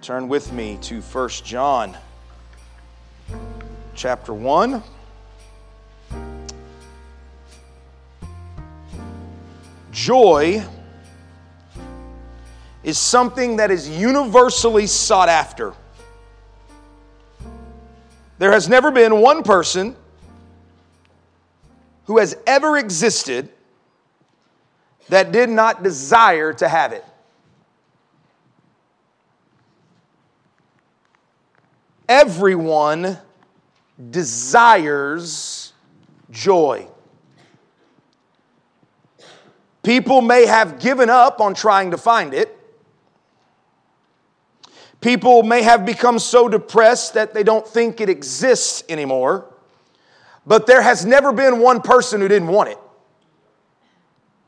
Turn with me to 1 John chapter 1. Joy is something that is universally sought after. There has never been one person who has ever existed that did not desire to have it. Everyone desires joy. People may have given up on trying to find it. People may have become so depressed that they don't think it exists anymore. But there has never been one person who didn't want it.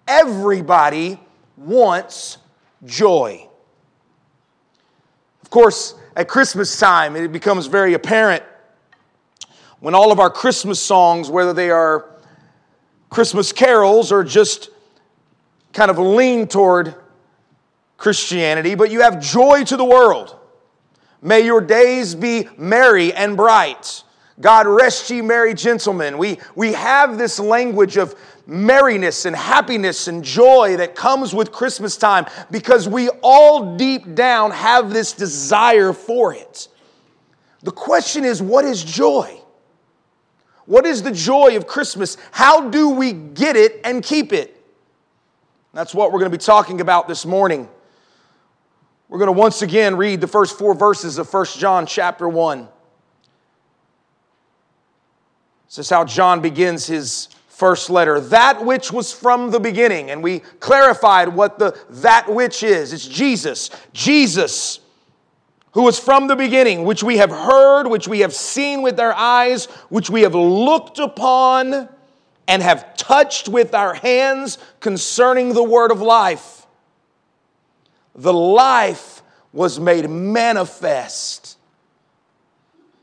Everybody wants joy. Of course, at Christmas time, it becomes very apparent when all of our Christmas songs, whether they are Christmas carols or just kind of lean toward Christianity, but you have joy to the world. May your days be merry and bright. God rest ye merry gentlemen. We, we have this language of merriness and happiness and joy that comes with Christmas time because we all deep down have this desire for it. The question is, what is joy? What is the joy of Christmas? How do we get it and keep it? That's what we're going to be talking about this morning. We're going to once again read the first four verses of 1 John chapter 1. This is how John begins his first letter. That which was from the beginning. And we clarified what the that which is. It's Jesus. Jesus, who was from the beginning, which we have heard, which we have seen with our eyes, which we have looked upon and have touched with our hands concerning the word of life the life was made manifest.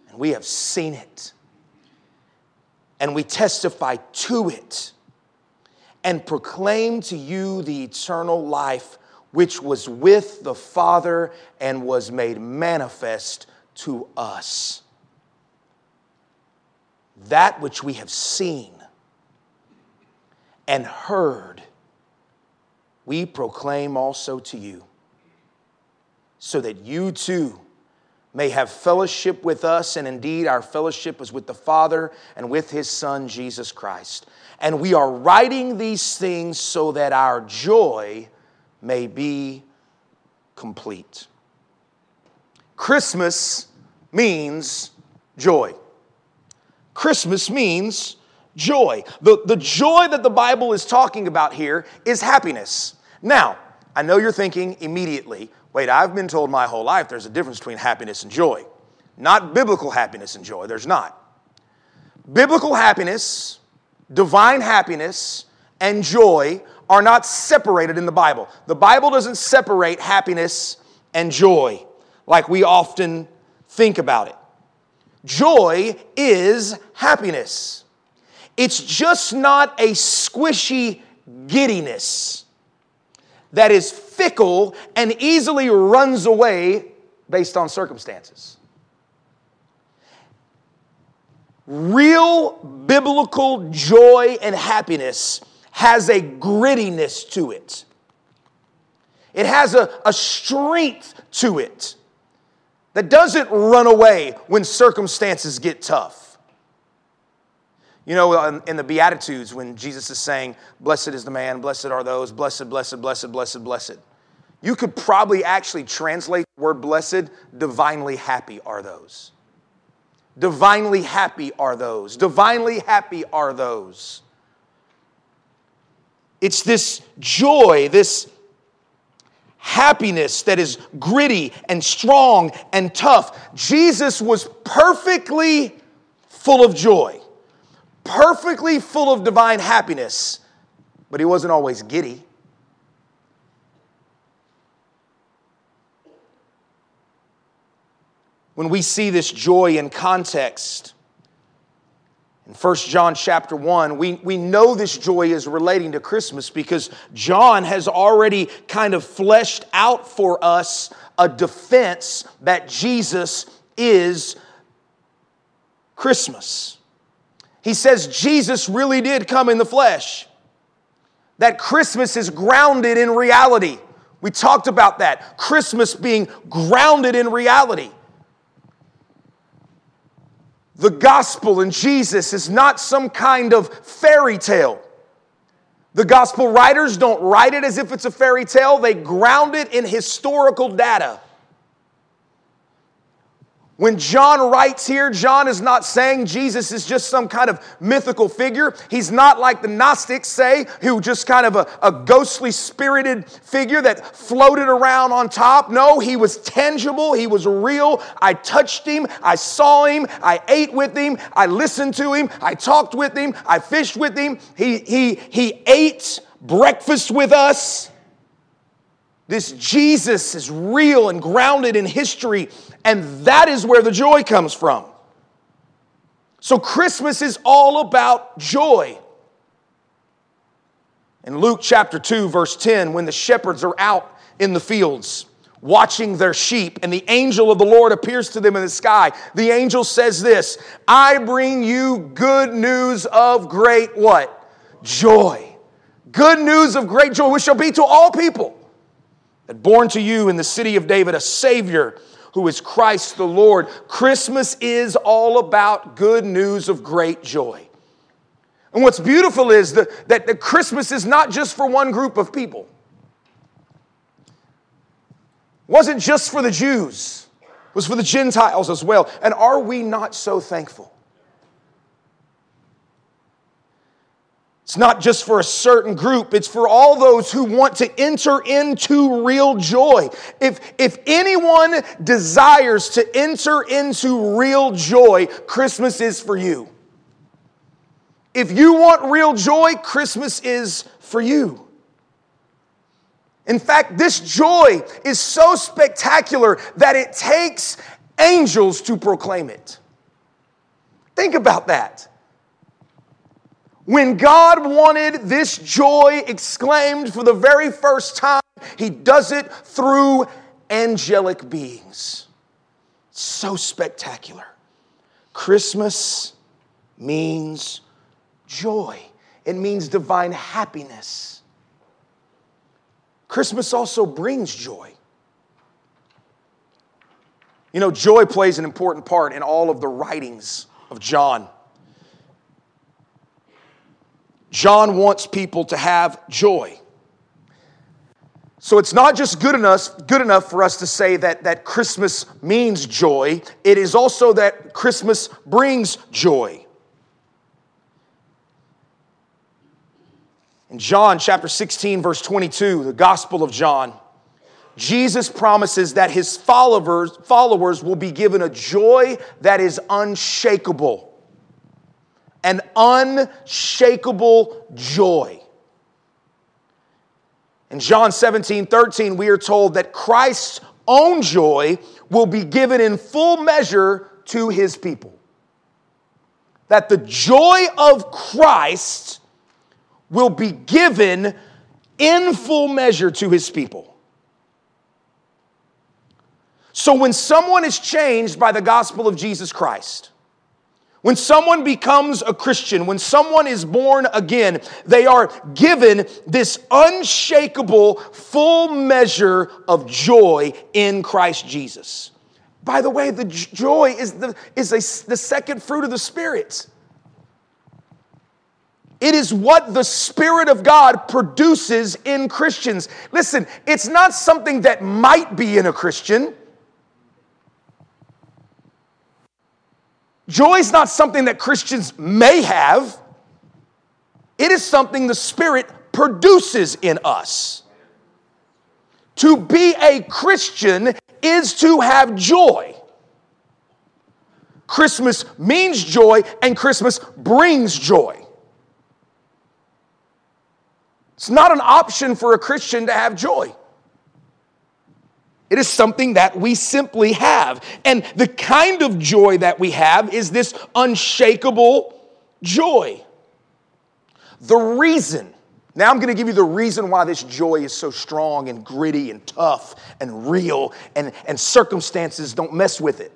And we have seen it. And we testify to it and proclaim to you the eternal life which was with the Father and was made manifest to us. That which we have seen and heard, we proclaim also to you so that you too may have fellowship with us. And indeed, our fellowship is with the Father and with His Son, Jesus Christ. And we are writing these things so that our joy may be complete. Christmas means joy. Christmas means joy. The, the joy that the Bible is talking about here is happiness. Now, I know you're thinking immediately, Wait, I've been told my whole life there's a difference between happiness and joy. Not biblical happiness and joy, there's not. Biblical happiness, divine happiness, and joy are not separated in the Bible. The Bible doesn't separate happiness and joy like we often think about it. Joy is happiness. It's just not a squishy giddiness that is fickle and easily runs away based on circumstances. Real biblical joy and happiness has a grittiness to it. It has a, a strength to it that doesn't run away when circumstances get tough. You know, in the Beatitudes, when Jesus is saying, Blessed is the man, blessed are those, blessed, blessed, blessed, blessed, blessed. You could probably actually translate the word blessed, divinely happy are those. Divinely happy are those. Divinely happy are those. It's this joy, this happiness that is gritty and strong and tough. Jesus was perfectly full of joy perfectly full of divine happiness, but he wasn't always giddy. When we see this joy in context, in 1 John chapter 1, we, we know this joy is relating to Christmas because John has already kind of fleshed out for us a defense that Jesus is Christmas. He says Jesus really did come in the flesh. That Christmas is grounded in reality. We talked about that. Christmas being grounded in reality. The gospel in Jesus is not some kind of fairy tale. The gospel writers don't write it as if it's a fairy tale, they ground it in historical data. When John writes here, John is not saying Jesus is just some kind of mythical figure. He's not like the Gnostics say, who just kind of a, a, ghostly spirited figure that floated around on top. No, he was tangible. He was real. I touched him. I saw him. I ate with him. I listened to him. I talked with him. I fished with him. He, he, he ate breakfast with us. This Jesus is real and grounded in history, and that is where the joy comes from. So, Christmas is all about joy. In Luke chapter 2, verse 10, when the shepherds are out in the fields watching their sheep, and the angel of the Lord appears to them in the sky, the angel says this I bring you good news of great what? Joy. Good news of great joy, which shall be to all people that born to you in the city of David a Savior who is Christ the Lord. Christmas is all about good news of great joy. And what's beautiful is the, that the Christmas is not just for one group of people. It wasn't just for the Jews, it was for the Gentiles as well. And are we not so thankful? It's not just for a certain group, it's for all those who want to enter into real joy. If, if anyone desires to enter into real joy, Christmas is for you. If you want real joy, Christmas is for you. In fact, this joy is so spectacular that it takes angels to proclaim it. Think about that. When God wanted this joy exclaimed for the very first time, He does it through angelic beings. So spectacular. Christmas means joy, it means divine happiness. Christmas also brings joy. You know, joy plays an important part in all of the writings of John. John wants people to have joy. So it's not just good enough, good enough for us to say that, that Christmas means joy, it is also that Christmas brings joy. In John chapter 16, verse 22, the Gospel of John, Jesus promises that his followers, followers will be given a joy that is unshakable an unshakable joy. In John 17, 13, we are told that Christ's own joy will be given in full measure to his people. That the joy of Christ will be given in full measure to his people. So when someone is changed by the gospel of Jesus Christ, when someone becomes a Christian, when someone is born again, they are given this unshakable full measure of joy in Christ Jesus. By the way, the joy is, the, is a, the second fruit of the Spirit. It is what the Spirit of God produces in Christians. Listen, it's not something that might be in a Christian. Joy is not something that Christians may have, it is something the Spirit produces in us. To be a Christian is to have joy. Christmas means joy, and Christmas brings joy. It's not an option for a Christian to have joy. It is something that we simply have. And the kind of joy that we have is this unshakable joy. The reason, Now I'm going to give you the reason why this joy is so strong and gritty and tough and real and, and circumstances don't mess with it.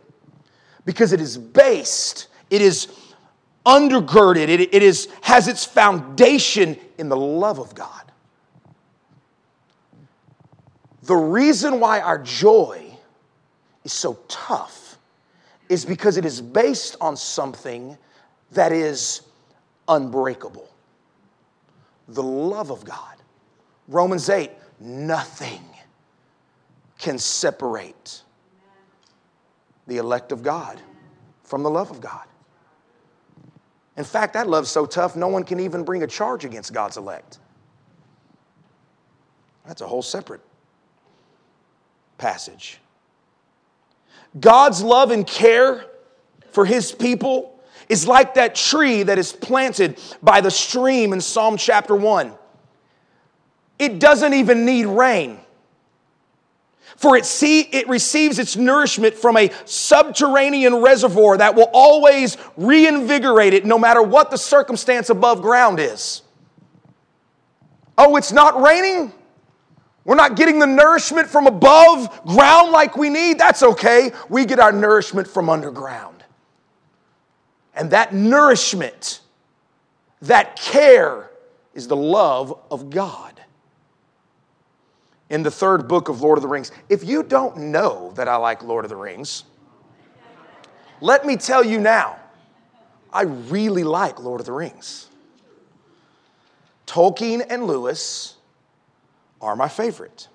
Because it is based, it is undergirded, it, it is, has its foundation in the love of God. The reason why our joy is so tough is because it is based on something that is unbreakable the love of God. Romans 8 nothing can separate the elect of God from the love of God. In fact, that love's so tough, no one can even bring a charge against God's elect. That's a whole separate passage. God's love and care for his people is like that tree that is planted by the stream in Psalm chapter 1. It doesn't even need rain. For it, see, it receives its nourishment from a subterranean reservoir that will always reinvigorate it no matter what the circumstance above ground is. Oh, it's not raining? We're not getting the nourishment from above ground like we need. That's okay. We get our nourishment from underground. And that nourishment, that care, is the love of God. In the third book of Lord of the Rings, if you don't know that I like Lord of the Rings, let me tell you now, I really like Lord of the Rings. Tolkien and Lewis are my favorite.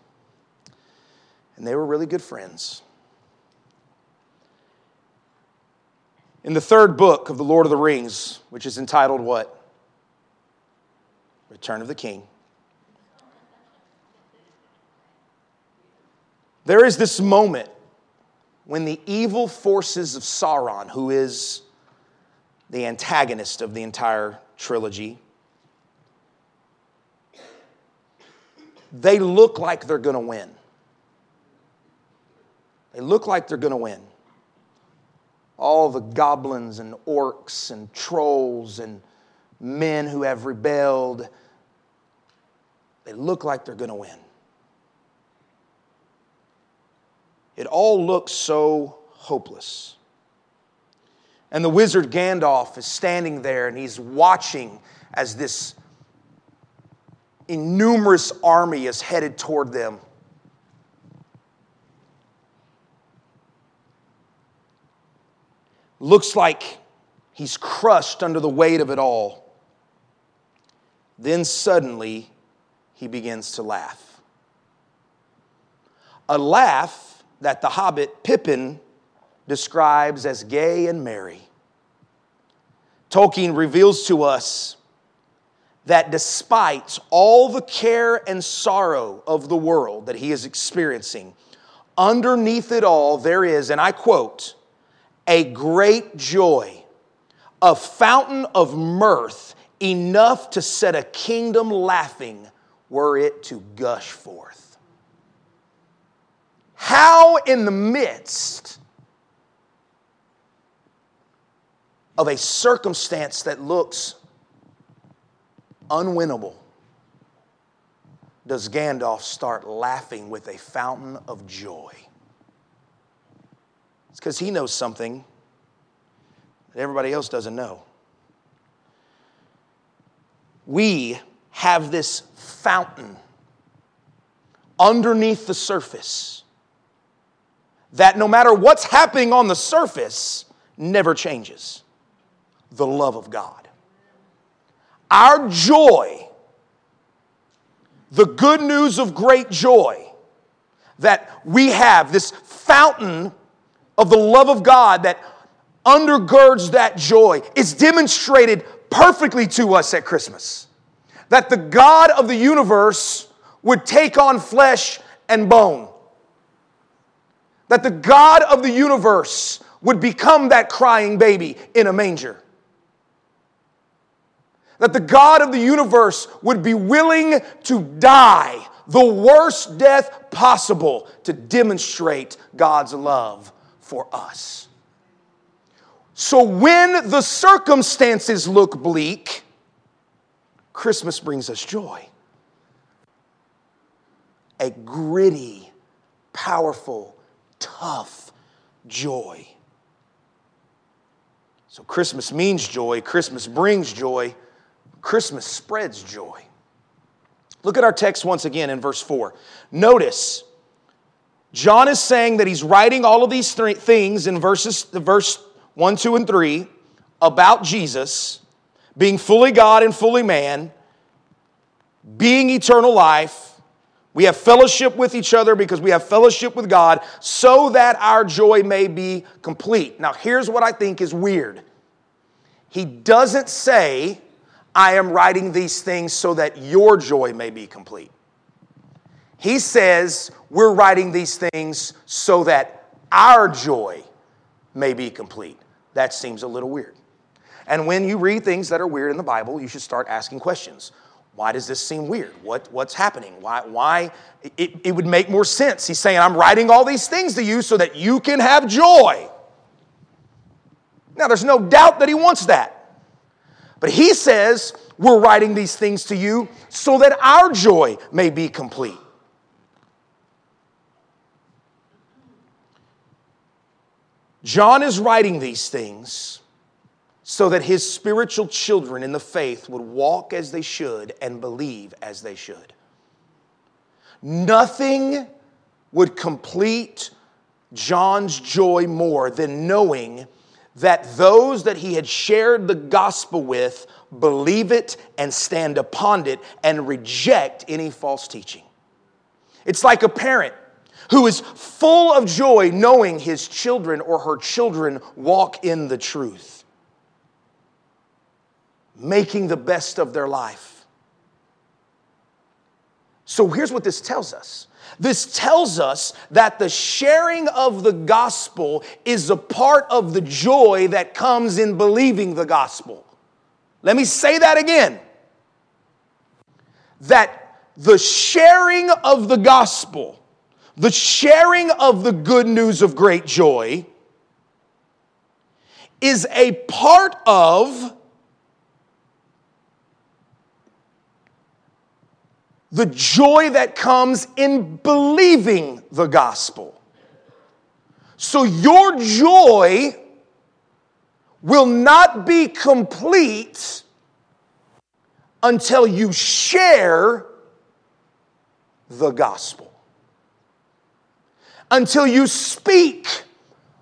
And they were really good friends. In the third book of the Lord of the Rings, which is entitled what? Return of the King. There is this moment when the evil forces of Sauron, who is the antagonist of the entire trilogy, they look like they're going to win. They look like they're going to win all the goblins and orcs and trolls and men who have rebelled, they look like they're going to win. It all looks so hopeless. And the wizard Gandalf is standing there and he's watching as this innumerous army is headed toward them. Looks like he's crushed under the weight of it all. Then suddenly he begins to laugh. A laugh that the hobbit Pippin describes as gay and merry. Tolkien reveals to us that despite all the care and sorrow of the world that he is experiencing, underneath it all, there is, and I quote, a great joy, a fountain of mirth, enough to set a kingdom laughing were it to gush forth. How, in the midst of a circumstance that looks unwinnable, does Gandalf start laughing with a fountain of joy? It's because he knows something that everybody else doesn't know. We have this fountain underneath the surface that no matter what's happening on the surface, never changes the love of God. Our joy, the good news of great joy that we have, this fountain of the love of God that undergirds that joy is demonstrated perfectly to us at Christmas. That the God of the universe would take on flesh and bone. That the God of the universe would become that crying baby in a manger. That the God of the universe would be willing to die the worst death possible to demonstrate God's love for us. So when the circumstances look bleak, Christmas brings us joy. a gritty, powerful, tough joy. So Christmas means joy, Christmas brings joy, Christmas spreads joy. Look at our text once again in verse 4. Notice, John is saying that he's writing all of these th- things in verses, the verse 1, 2, and 3 about Jesus being fully God and fully man, being eternal life. We have fellowship with each other because we have fellowship with God so that our joy may be complete. Now, here's what I think is weird. He doesn't say, I am writing these things so that your joy may be complete. He says, We're writing these things so that our joy may be complete. That seems a little weird. And when you read things that are weird in the Bible, you should start asking questions. Why does this seem weird? What, what's happening? Why? why? It, it would make more sense. He's saying, I'm writing all these things to you so that you can have joy. Now, there's no doubt that he wants that. But he says, We're writing these things to you so that our joy may be complete. John is writing these things so that his spiritual children in the faith would walk as they should and believe as they should. Nothing would complete John's joy more than knowing that those that he had shared the gospel with believe it and stand upon it and reject any false teaching. It's like a parent who is full of joy knowing his children or her children walk in the truth making the best of their life. So here's what this tells us. This tells us that the sharing of the gospel is a part of the joy that comes in believing the gospel. Let me say that again. That the sharing of the gospel, the sharing of the good news of great joy, is a part of the joy that comes in believing the gospel. So your joy will not be complete until you share the gospel, until you speak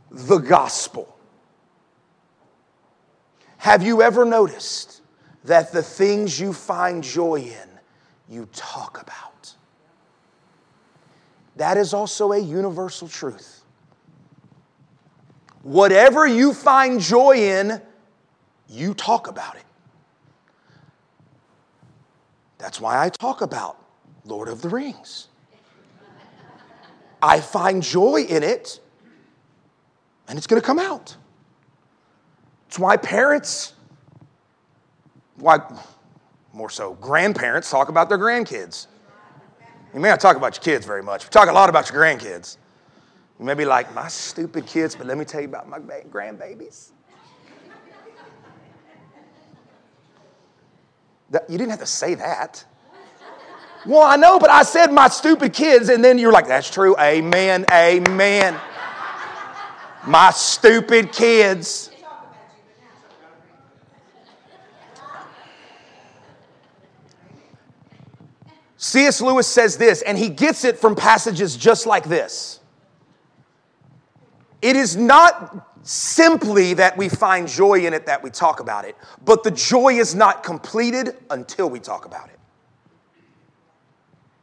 the gospel. Have you ever noticed that the things you find joy in you talk about. That is also a universal truth. Whatever you find joy in, you talk about it. That's why I talk about Lord of the Rings. I find joy in it, and it's going to come out. It's why parents, why more so grandparents talk about their grandkids. You may not talk about your kids very much. We talk a lot about your grandkids. You may be like, my stupid kids, but let me tell you about my grandbabies. That, you didn't have to say that. Well, I know, but I said my stupid kids, and then you're like, that's true. Amen, amen. My stupid kids. C.S. Lewis says this, and he gets it from passages just like this. It is not simply that we find joy in it that we talk about it, but the joy is not completed until we talk about it.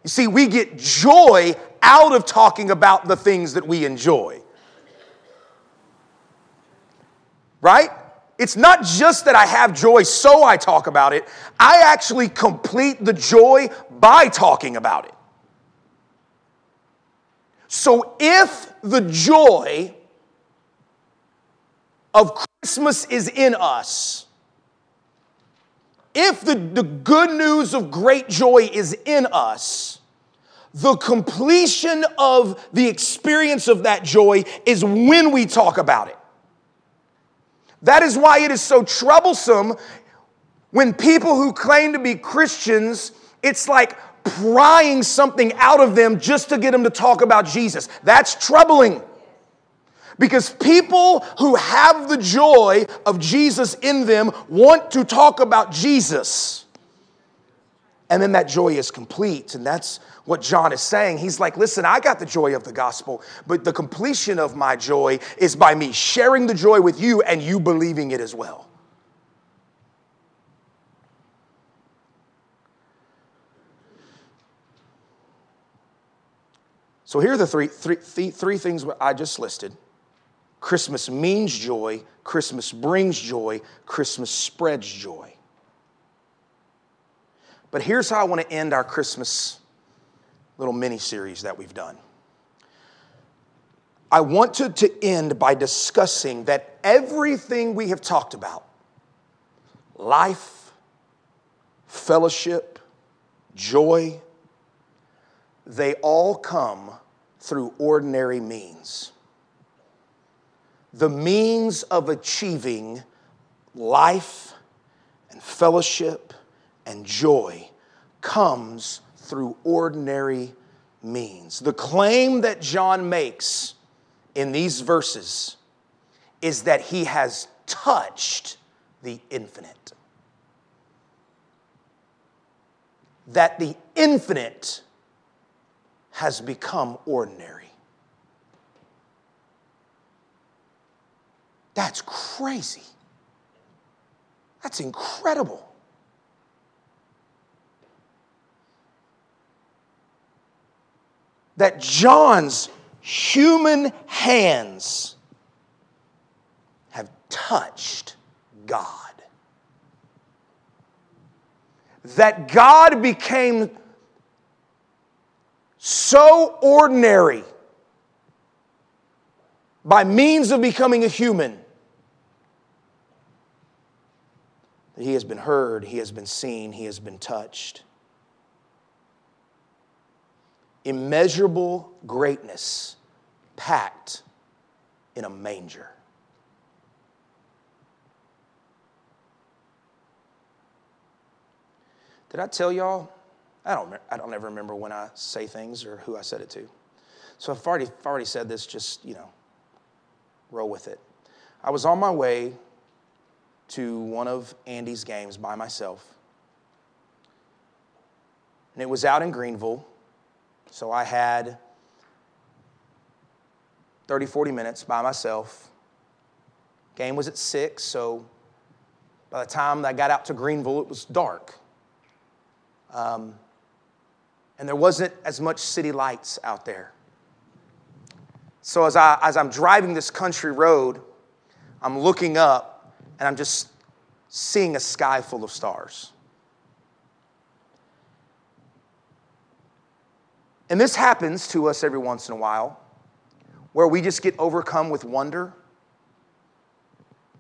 You see, we get joy out of talking about the things that we enjoy. Right? It's not just that I have joy so I talk about it, I actually complete the joy by talking about it. So if the joy of Christmas is in us, if the, the good news of great joy is in us, the completion of the experience of that joy is when we talk about it. That is why it is so troublesome when people who claim to be Christians, it's like prying something out of them just to get them to talk about Jesus. That's troubling. Because people who have the joy of Jesus in them want to talk about Jesus. And then that joy is complete. And that's what John is saying. He's like, listen, I got the joy of the gospel, but the completion of my joy is by me sharing the joy with you and you believing it as well. So here are the three, three, three things I just listed Christmas means joy, Christmas brings joy, Christmas spreads joy. But here's how I want to end our Christmas little mini series that we've done. I want to, to end by discussing that everything we have talked about life, fellowship, joy they all come through ordinary means. The means of achieving life and fellowship and joy comes through ordinary means. The claim that John makes in these verses is that he has touched the infinite. That the infinite has become ordinary. That's crazy. That's incredible. That John's human hands have touched God. That God became so ordinary by means of becoming a human that he has been heard, he has been seen, he has been touched. Immeasurable greatness packed in a manger. Did I tell y'all? I don't, I don't ever remember when I say things or who I said it to. So I've already, I've already said this, just, you know, roll with it. I was on my way to one of Andy's games by myself. And it was out in Greenville. So I had 30, 40 minutes by myself. Game was at 6, so by the time I got out to Greenville, it was dark. Um, and there wasn't as much city lights out there. So as, I, as I'm driving this country road, I'm looking up and I'm just seeing a sky full of stars. And this happens to us every once in a while, where we just get overcome with wonder.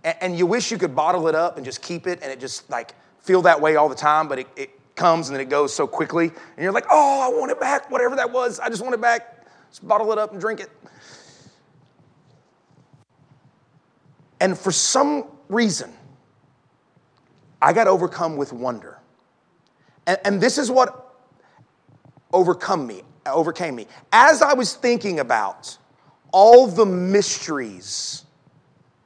And, you wish you could bottle it up and just keep it and it just like feel that way all the time, but it, it comes and then it goes so quickly. And you're like, oh, I want it back, whatever that was. I just want it back. Just bottle it up and drink it. And for some reason, I got overcome with wonder. And, and this is what overcome me, overcame me. As I was thinking about all the mysteries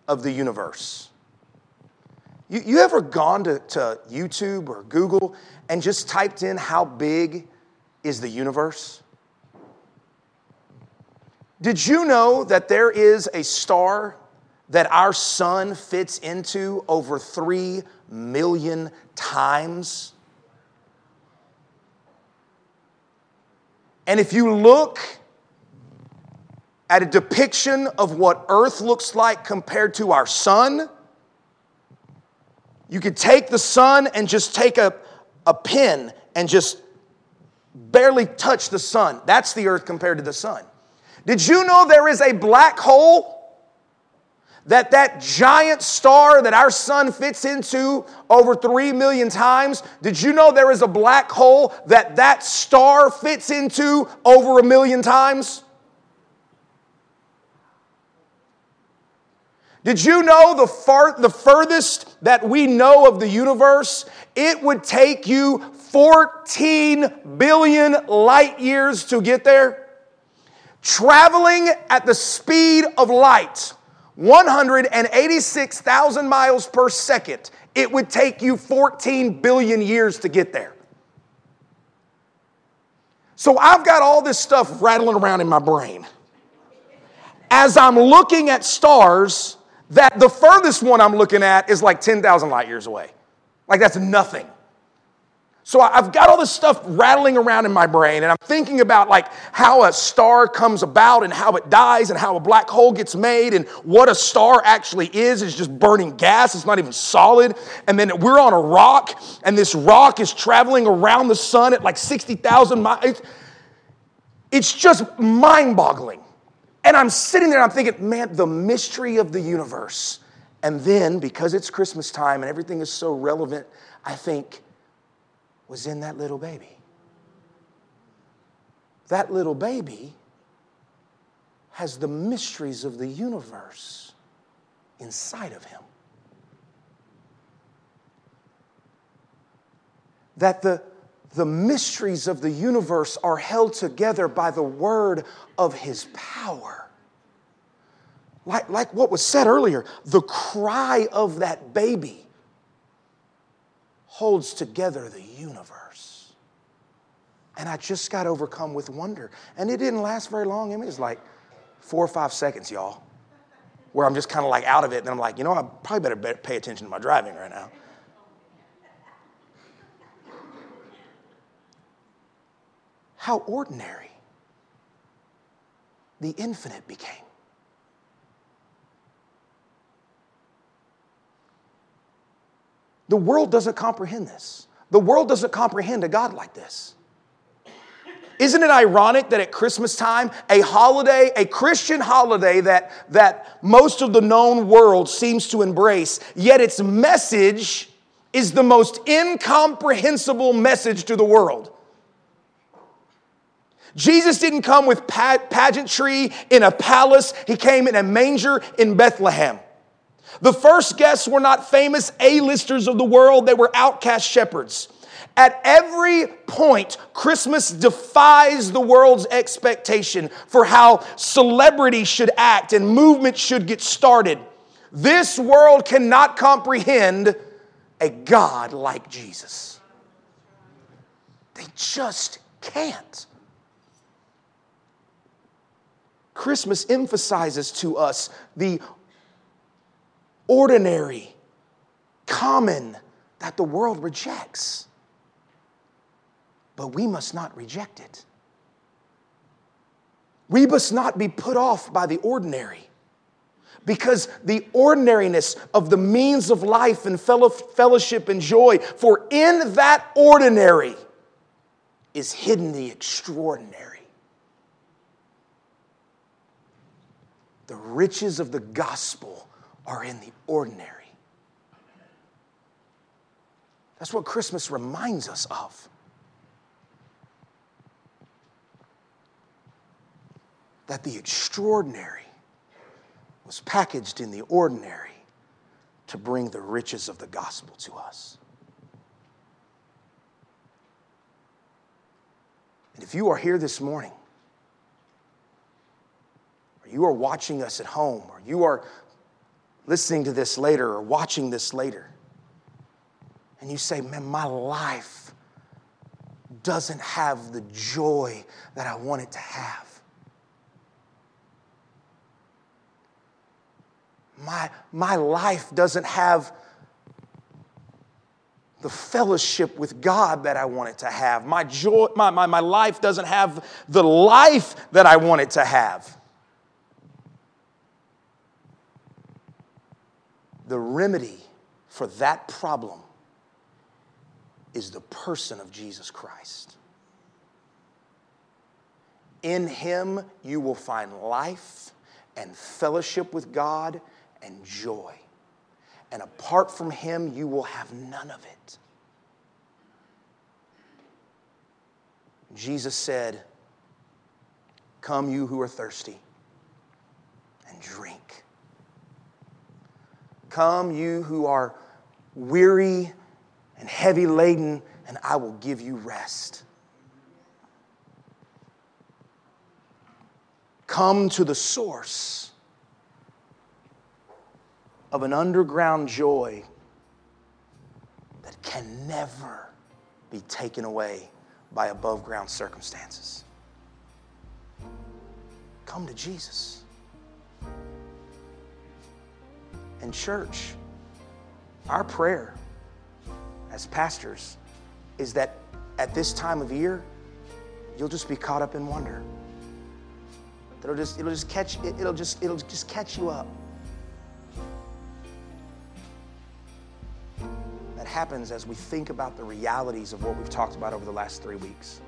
of the universe, you, you ever gone to, to YouTube or Google and just typed in how big is the universe? Did you know that there is a star that our sun fits into over 3 million times? And if you look at a depiction of what Earth looks like compared to our sun, you could take the sun and just take a, a pin and just barely touch the sun. That's the earth compared to the sun. Did you know there is a black hole? That that giant star that our sun fits into over 3 million times, did you know there is a black hole that that star fits into over a million times? Did you know the, far, the furthest that we know of the universe? It would take you 14 billion light years to get there. Traveling at the speed of light, 186,000 miles per second, it would take you 14 billion years to get there. So I've got all this stuff rattling around in my brain. As I'm looking at stars, that the furthest one I'm looking at is like 10,000 light years away. Like that's nothing. So I've got all this stuff rattling around in my brain, and I'm thinking about like how a star comes about and how it dies and how a black hole gets made and what a star actually is. It's just burning gas, it's not even solid. And then we're on a rock, and this rock is traveling around the sun at like 60,000 miles. It's just mind boggling. And I'm sitting there, and I'm thinking, man, the mystery of the universe. And then, because it's Christmas time and everything is so relevant, I think, was in that little baby. That little baby has the mysteries of the universe inside of him. That the, the mysteries of the universe are held together by the word of his power. Like, like what was said earlier, the cry of that baby holds together the universe. And I just got overcome with wonder. And it didn't last very long. I mean, it was like four or five seconds, y'all, where I'm just kind of like out of it. And I'm like, you know, I probably better pay attention to my driving right now. How ordinary the infinite became. The world doesn't comprehend this. The world doesn't comprehend a God like this. Isn't it ironic that at Christmas time, a holiday, a Christian holiday that, that most of the known world seems to embrace, yet its message is the most incomprehensible message to the world? Jesus didn't come with pageantry in a palace, he came in a manger in Bethlehem. The first guests were not famous A-listers of the world, they were outcast shepherds. At every point, Christmas defies the world's expectation for how celebrity should act and movement should get started. This world cannot comprehend a God like Jesus. They just can't. Christmas emphasizes to us the ordinary, common that the world rejects. But we must not reject it. We must not be put off by the ordinary because the ordinariness of the means of life and fellowship and joy, for in that ordinary is hidden the extraordinary. The riches of the gospel are in the ordinary. That's what Christmas reminds us of. That the extraordinary was packaged in the ordinary to bring the riches of the gospel to us. And if you are here this morning, or you are watching us at home, or you are listening to this later or watching this later, and you say, Man, my life doesn't have the joy that I want it to have. My, my life doesn't have the fellowship with God that I want it to have. My, joy, my, my, my life doesn't have the life that I want it to have. The remedy for that problem is the person of Jesus Christ. In him, you will find life and fellowship with God and joy. And apart from him, you will have none of it. Jesus said, Come, you who are thirsty, and drink. Come, you who are weary and heavy laden, and I will give you rest. Come to the source of an underground joy that can never be taken away by above ground circumstances. Come to Jesus. And, church, our prayer as pastors is that at this time of year, you'll just be caught up in wonder. It'll just, it'll just catch, it'll just, it'll just catch you up. That happens as we think about the realities of what we've talked about over the last three weeks.